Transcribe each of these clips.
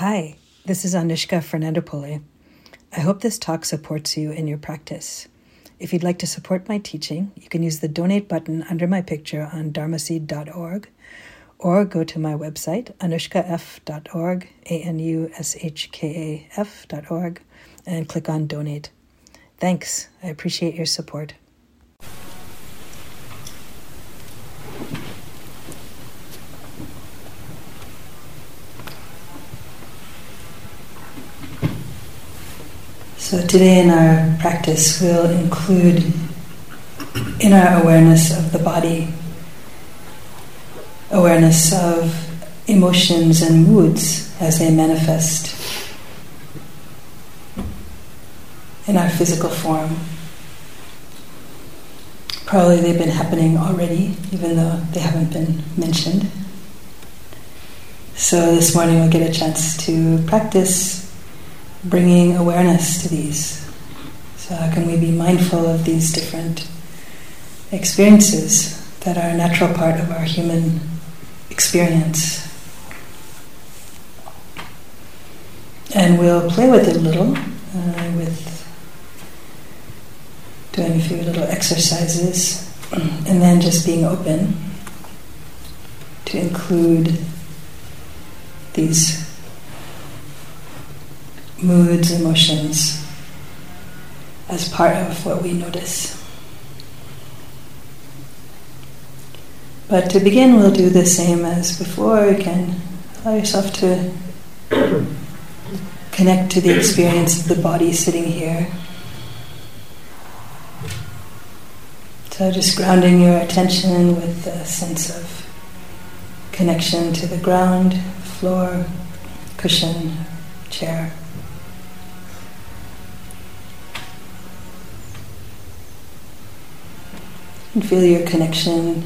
Hi, this is Anushka Fernandopulle. I hope this talk supports you in your practice. If you'd like to support my teaching, you can use the donate button under my picture on dharmaseed.org or go to my website, anushkaf.org, A N U S H K A F.org, and click on donate. Thanks. I appreciate your support. So, today in our practice, we'll include in our awareness of the body, awareness of emotions and moods as they manifest in our physical form. Probably they've been happening already, even though they haven't been mentioned. So, this morning we'll get a chance to practice bringing awareness to these. So, how can we be mindful of these different experiences that are a natural part of our human experience? And we'll play with it a little, uh, with doing a few little exercises, and then just being open to include these moods, emotions as part of what we notice. But to begin, we'll do the same as before. Can allow yourself to connect to the experience of the body sitting here. So, just grounding your attention with a sense of connection to the ground, floor, cushion, chair. And feel your connection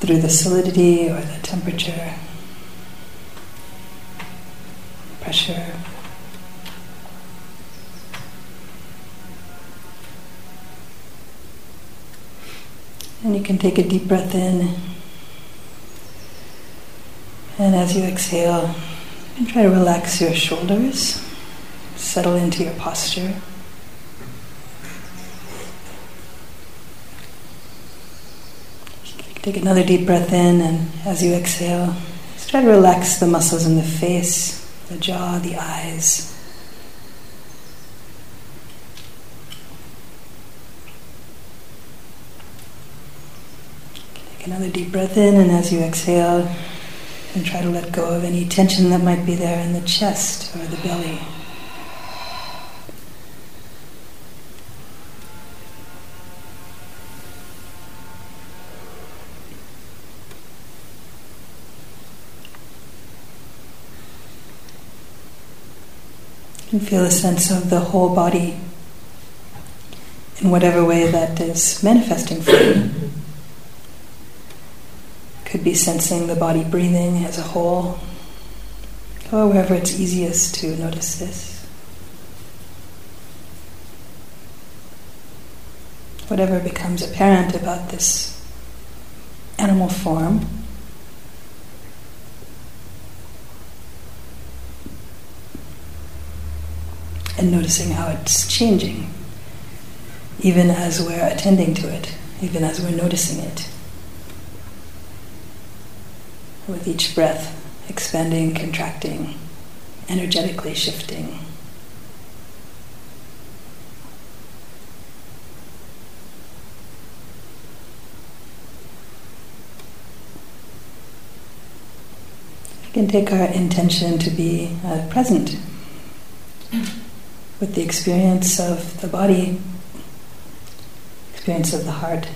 through the solidity or the temperature, pressure. And you can take a deep breath in. And as you exhale, you try to relax your shoulders, settle into your posture. Take another deep breath in, and as you exhale, just try to relax the muscles in the face, the jaw, the eyes. Take another deep breath in, and as you exhale, and try to let go of any tension that might be there in the chest or the belly. And feel a sense of the whole body in whatever way that is manifesting for you. Could be sensing the body breathing as a whole, or wherever it's easiest to notice this. Whatever becomes apparent about this animal form. And noticing how it's changing, even as we're attending to it, even as we're noticing it. With each breath, expanding, contracting, energetically shifting. We can take our intention to be uh, present with the experience of the body, experience of the heart.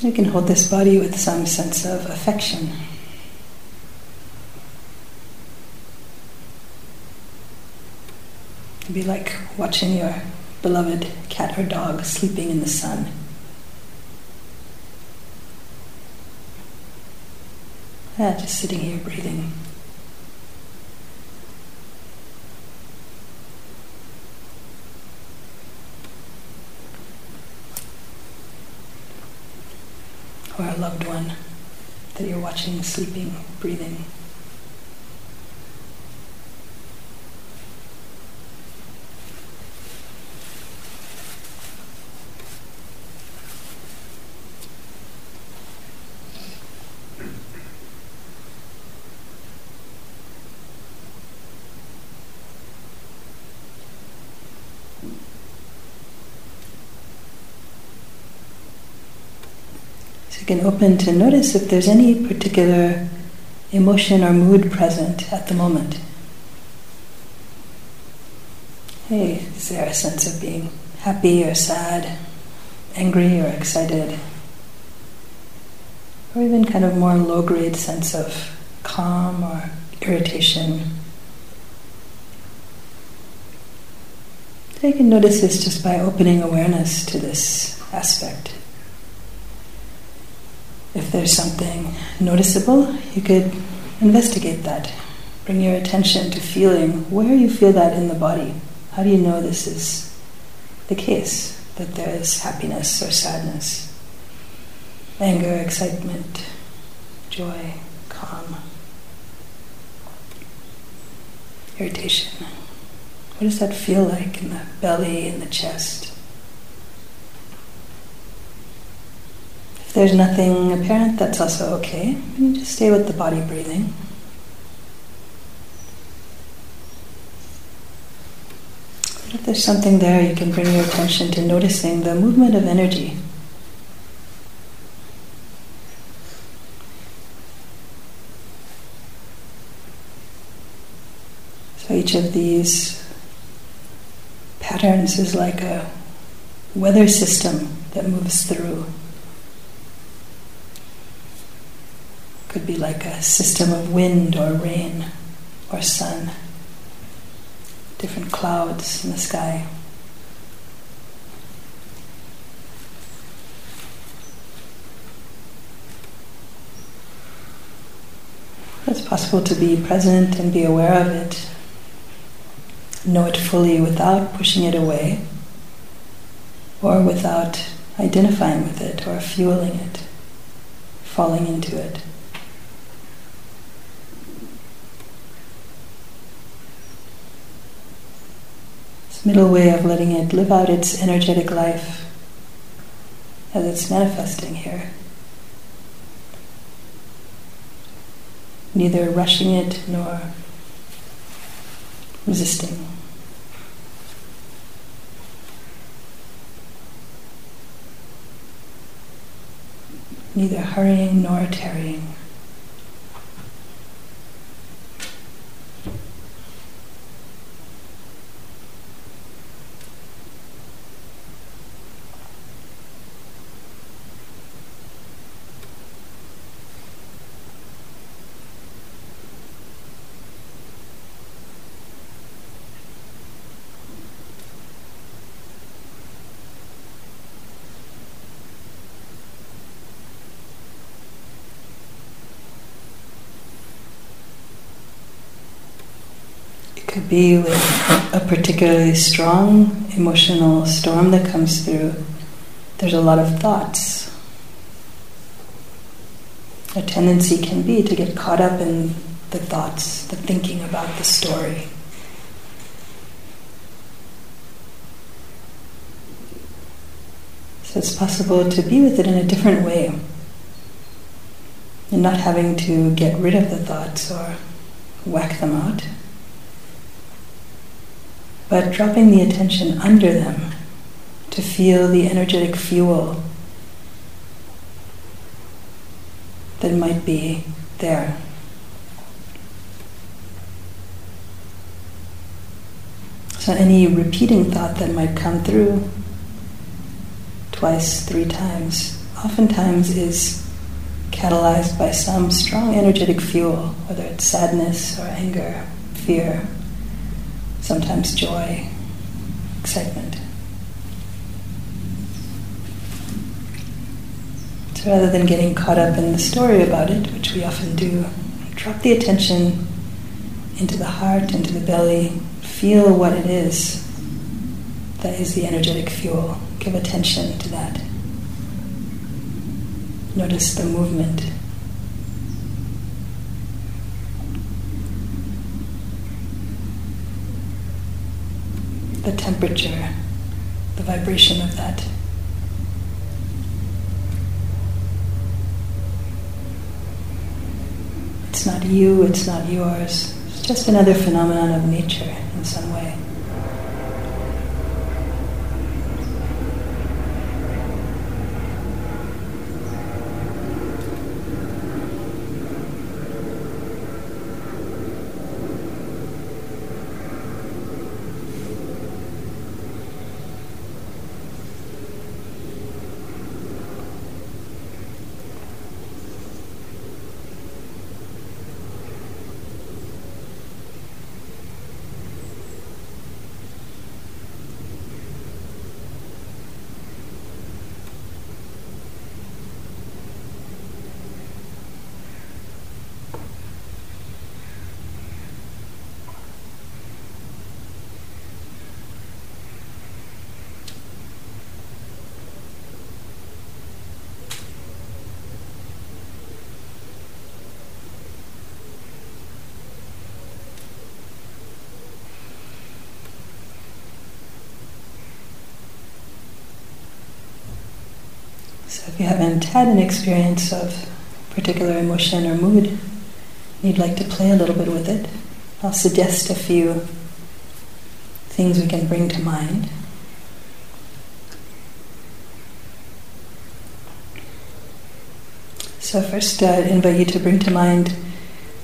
You can hold this body with some sense of affection. It'd be like watching your beloved cat or dog sleeping in the sun. Ah, just sitting here breathing. Oh, or a loved one that you're watching sleeping, breathing. Can open to notice if there's any particular emotion or mood present at the moment. Hey, is there a sense of being happy or sad, angry or excited? Or even kind of more low grade sense of calm or irritation. You can notice this just by opening awareness to this aspect. If there's something noticeable, you could investigate that. Bring your attention to feeling where you feel that in the body. How do you know this is the case, that there is happiness or sadness, anger, excitement, joy, calm, irritation? What does that feel like in the belly, in the chest? If there's nothing apparent, that's also okay. You just stay with the body breathing. But If there's something there, you can bring your attention to noticing the movement of energy. So each of these patterns is like a weather system that moves through. Could be like a system of wind or rain or sun, different clouds in the sky. It's possible to be present and be aware of it, know it fully without pushing it away or without identifying with it or fueling it, falling into it. Middle way of letting it live out its energetic life as it's manifesting here. Neither rushing it nor resisting. Neither hurrying nor tarrying. Could be with a particularly strong emotional storm that comes through. There's a lot of thoughts. A tendency can be to get caught up in the thoughts, the thinking about the story. So it's possible to be with it in a different way and not having to get rid of the thoughts or whack them out but dropping the attention under them to feel the energetic fuel that might be there. So, any repeating thought that might come through twice, three times, oftentimes is catalyzed by some strong energetic fuel, whether it's sadness or anger, fear, sometimes joy, excitement. So rather than getting caught up in the story about it, which we often do, drop the attention into the heart, into the belly, feel what it is that is the energetic fuel. Give attention to that. Notice the movement. The temperature, the vibration of that. It's not you, it's not yours. It's just another phenomenon of nature in some way. So if you haven't had an experience of particular emotion or mood, you'd like to play a little bit with it, I'll suggest a few things we can bring to mind. So first, uh, I invite you to bring to mind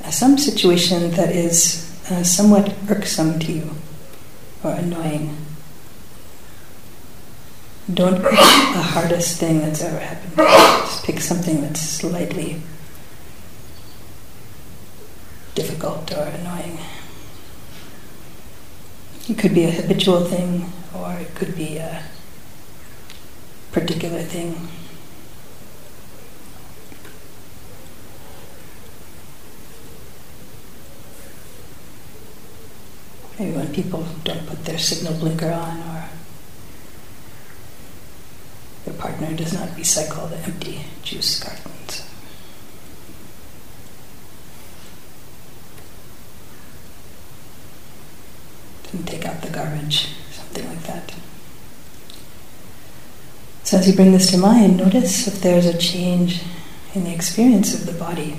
uh, some situation that is uh, somewhat irksome to you or annoying. Don't pick the hardest thing that's ever happened. Just pick something that's slightly difficult or annoying. It could be a habitual thing, or it could be a particular thing. Maybe when people don't put their signal blinker on, or your partner does not recycle the empty juice cartons. Didn't take out the garbage, something like that. So, as you bring this to mind, notice if there's a change in the experience of the body.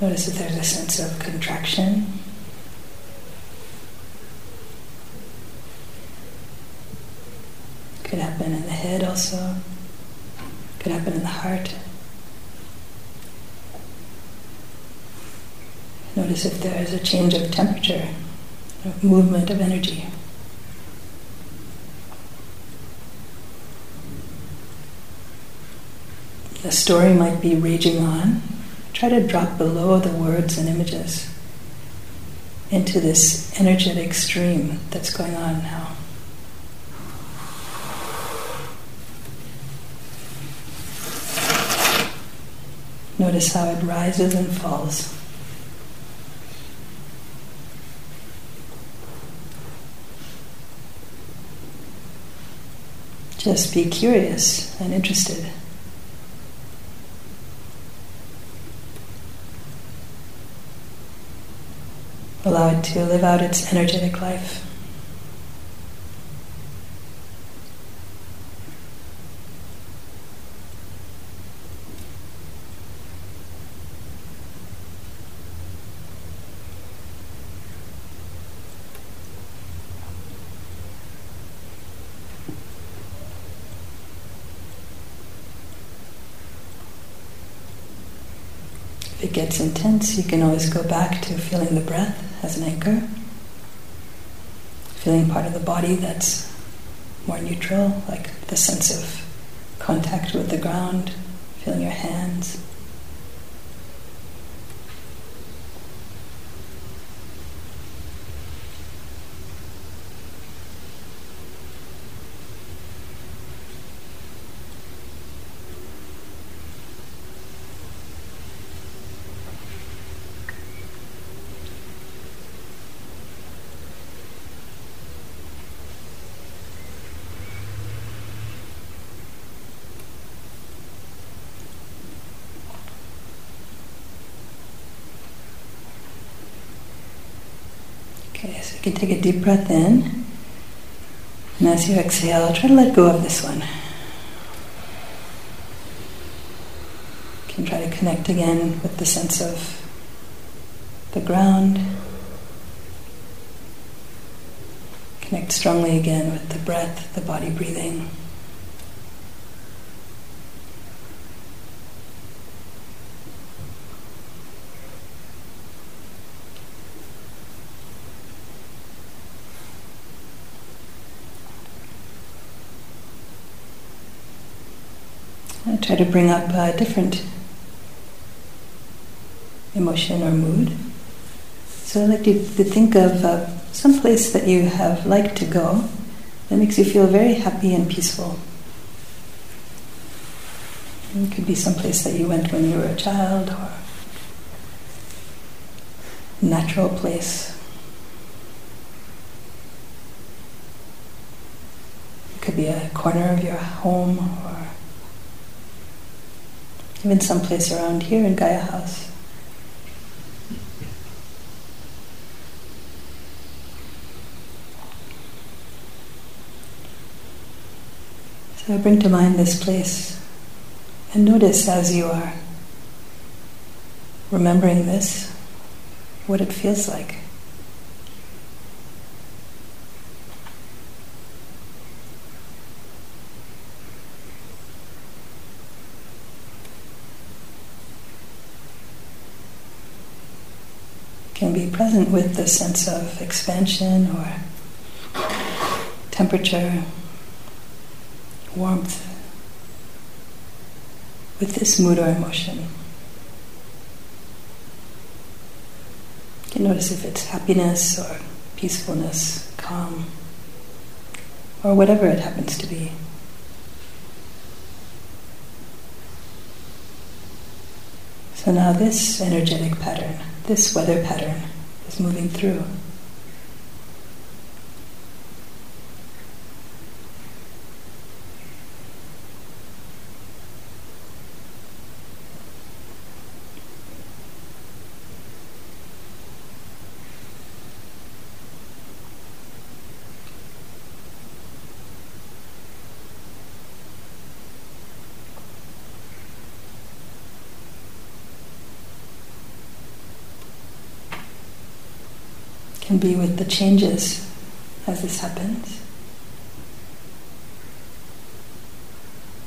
Notice if there's a sense of contraction Could happen in the head also. Could happen in the heart. Notice if there is a change of temperature, of movement of energy. The story might be raging on. Try to drop below the words and images into this energetic stream that's going on now. Notice how it rises and falls. Just be curious and interested. Allow it to live out its energetic life. it gets intense, you can always go back to feeling the breath as an anchor, feeling part of the body that's more neutral, like the sense of contact with the ground, feeling your hands. You can take a deep breath in. And as you exhale, try to let go of this one. You can try to connect again with the sense of the ground. Connect strongly again with the breath, the body breathing. I try to bring up a different emotion or mood. So I'd like you to think of uh, some place that you have liked to go that makes you feel very happy and peaceful. It could be some place that you went when you were a child or natural place. It could be a corner of your home even some place around here in Gaia House. So I bring to mind this place and notice as you are remembering this what it feels like. Can be present with the sense of expansion or temperature warmth with this mood or emotion. You can notice if it's happiness or peacefulness, calm, or whatever it happens to be. So now this energetic pattern, this weather pattern, is moving through. Can be with the changes as this happens.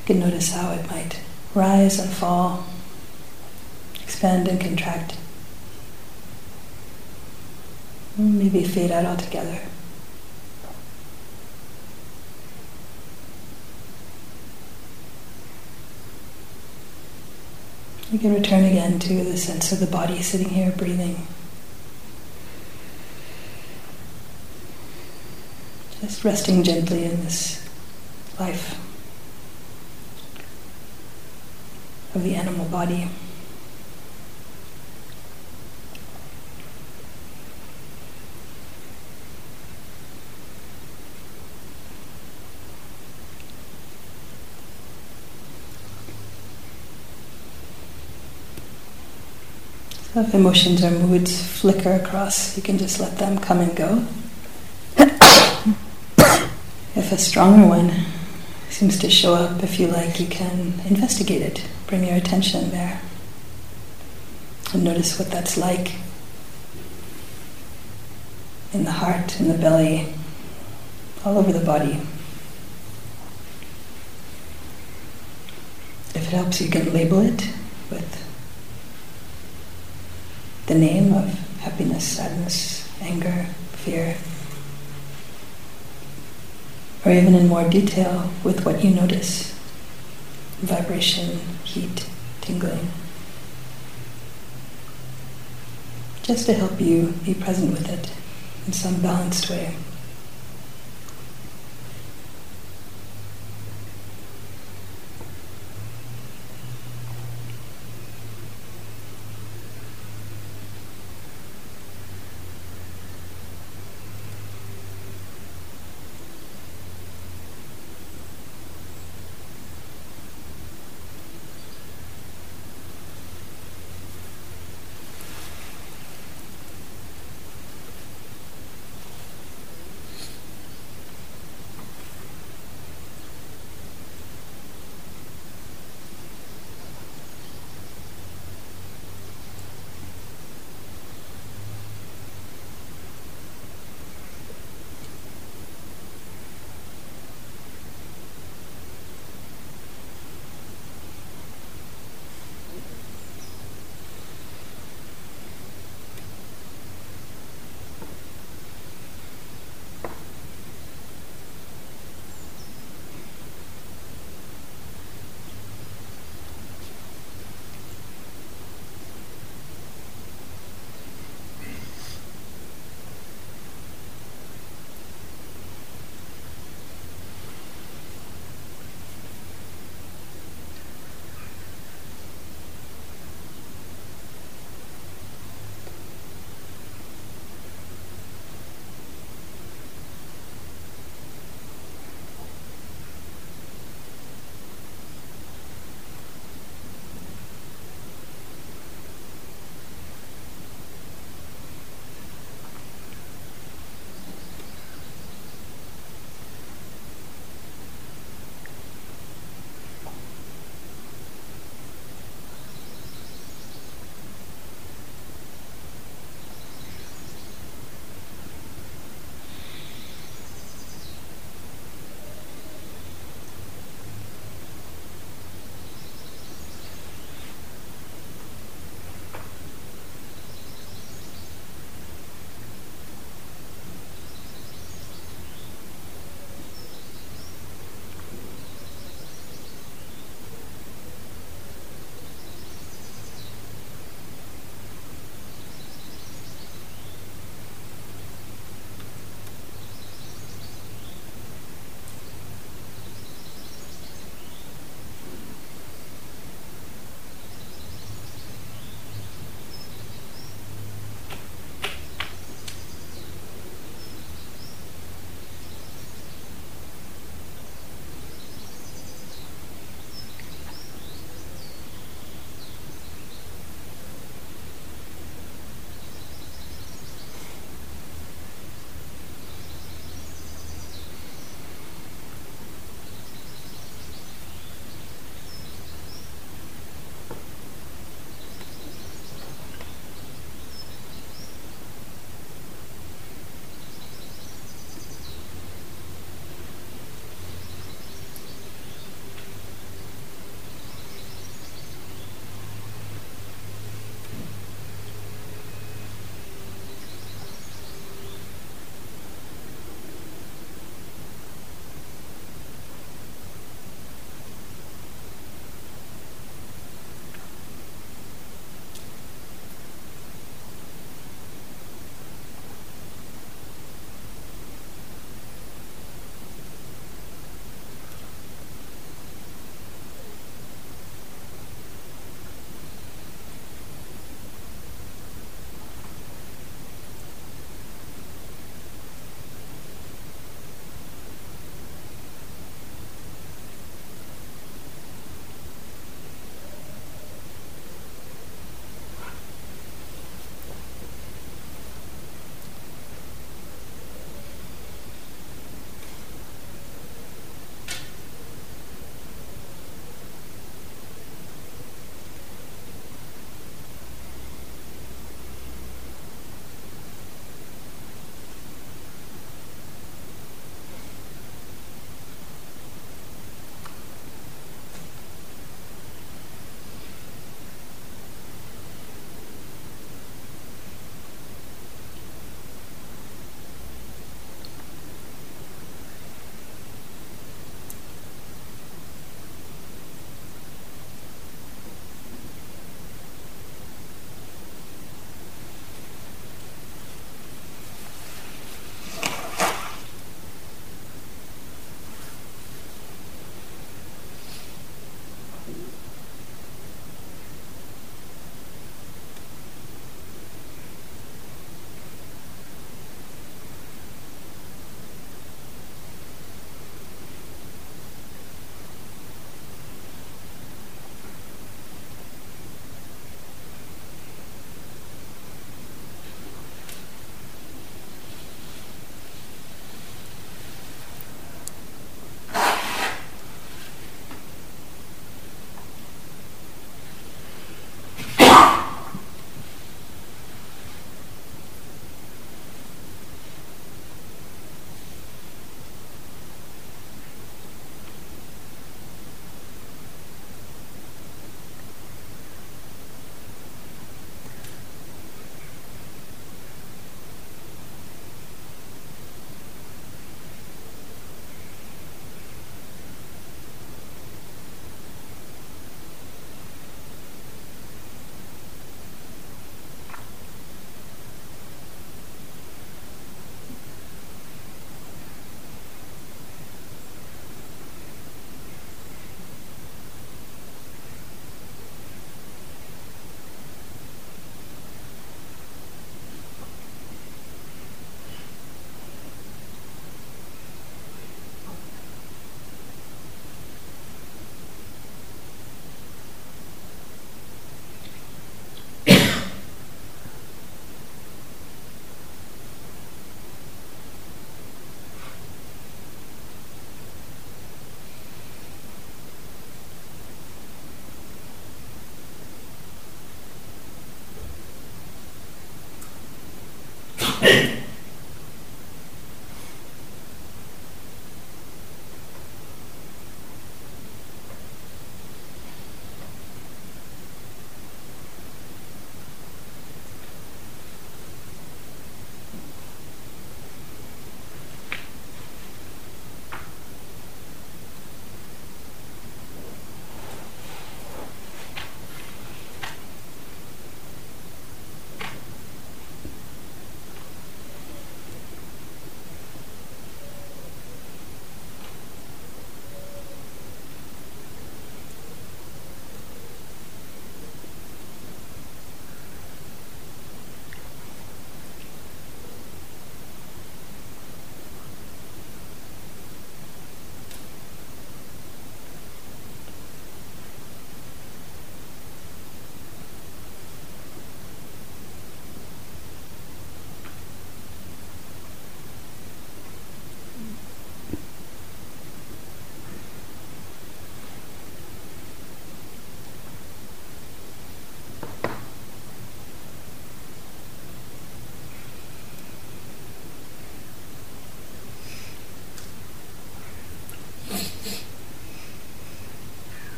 You can notice how it might rise and fall, expand and contract, maybe fade out altogether. You can return again to the sense of the body sitting here breathing. Just resting gently in this life of the animal body. So if emotions or moods flicker across, you can just let them come and go. If a stronger one seems to show up, if you like, you can investigate it. Bring your attention there. And notice what that's like in the heart, in the belly, all over the body. If it helps, you can label it with the name of happiness, sadness, anger, fear or even in more detail with what you notice vibration, heat, tingling. Just to help you be present with it in some balanced way.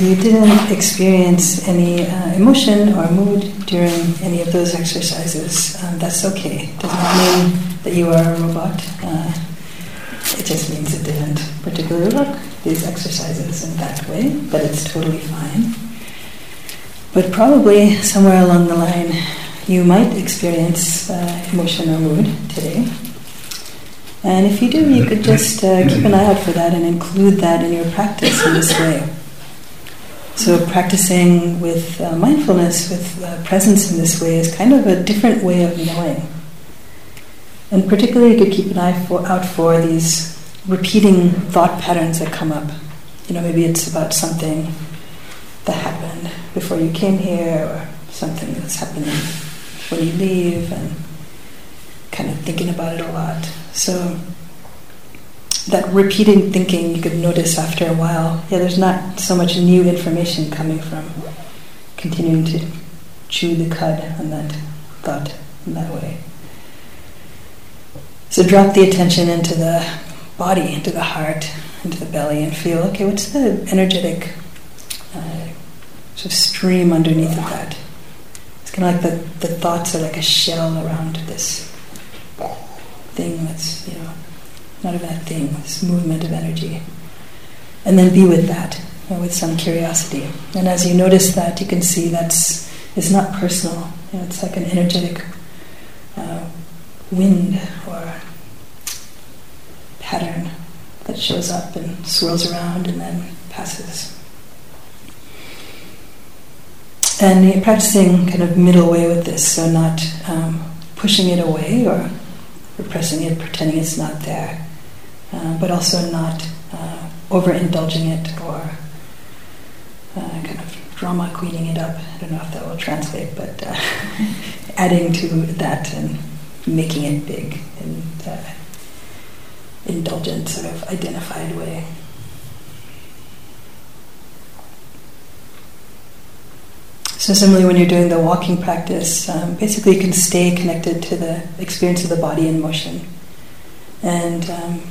You didn't experience any uh, emotion or mood during any of those exercises, um, that's okay. It does not mean that you are a robot. Uh, it just means it didn't particularly work, these exercises, in that way, but it's totally fine. But probably somewhere along the line, you might experience uh, emotion or mood today. And if you do, you could just uh, keep an eye out for that and include that in your practice in this way. So, practicing with uh, mindfulness, with uh, presence in this way, is kind of a different way of knowing. And particularly, you could keep an eye for, out for these repeating thought patterns that come up. You know, maybe it's about something that happened before you came here, or something that's happening when you leave, and kind of thinking about it a lot. So, that repeating thinking you could notice after a while, yeah, there's not so much new information coming from continuing to chew the cud on that thought in that way. So drop the attention into the body, into the heart, into the belly, and feel okay, what's the energetic uh, sort of stream underneath of that? It's kind of like the, the thoughts are like a shell around this thing that's, you know, not a bad thing, this movement of energy. And then be with that, with some curiosity. And as you notice that, you can see that's it's not personal. You know, it's like an energetic uh, wind or pattern that shows up and swirls around and then passes. And practicing kind of middle way with this, so not um, pushing it away or repressing it, pretending it's not there, uh, but also not uh, overindulging it or uh, kind of drama queening it up. I don't know if that will translate, but uh, adding to that and making it big in uh, indulgent, sort of identified way. So, similarly, when you're doing the walking practice, um, basically you can stay connected to the experience of the body in motion. And um,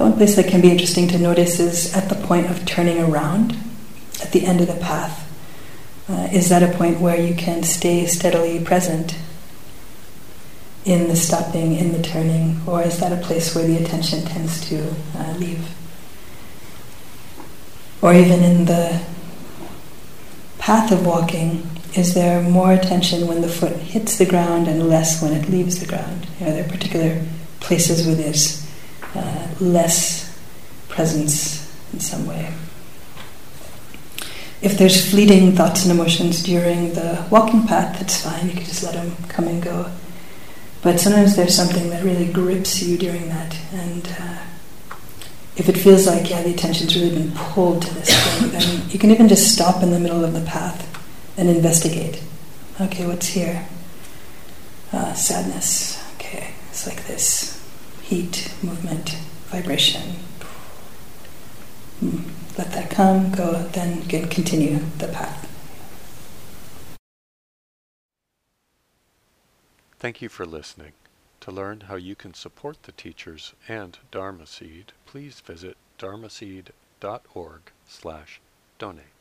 one place that can be interesting to notice is at the point of turning around, at the end of the path. Uh, is that a point where you can stay steadily present in the stopping, in the turning, or is that a place where the attention tends to uh, leave? Or even in the path of walking, is there more attention when the foot hits the ground and less when it leaves the ground? Are there particular places where there's less presence in some way? If there's fleeting thoughts and emotions during the walking path, that's fine. You can just let them come and go. But sometimes there's something that really grips you during that, and uh, if it feels like yeah, the attention's really been pulled to this thing, then you can even just stop in the middle of the path and investigate. Okay, what's here? Uh, sadness. Okay, it's like this heat, movement, vibration. Hmm. Let that come, go, then continue the path. Thank you for listening. To learn how you can support the teachers and Dharma Seed, please visit dharmaseed.org slash donate.